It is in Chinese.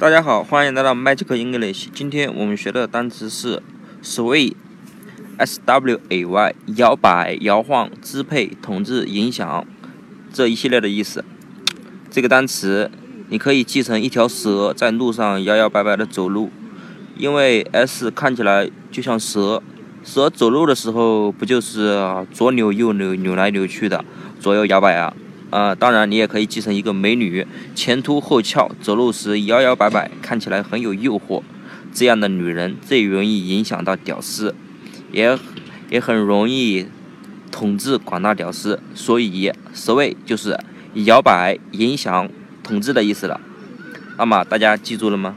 大家好，欢迎来到 Magic English。今天我们学的单词是 sway，s w a y，摇摆、摇晃、支配、统治、影响这一系列的意思。这个单词你可以记成一条蛇在路上摇摇摆摆的走路，因为 s 看起来就像蛇，蛇走路的时候不就是左扭右扭、扭来扭去的，左右摇摆啊？啊，当然，你也可以继承一个美女，前凸后翘，走路时摇摇摆摆，看起来很有诱惑。这样的女人最容易影响到屌丝，也也很容易统治广大屌丝。所以，所谓就是摇摆、影响、统治的意思了。那么，大家记住了吗？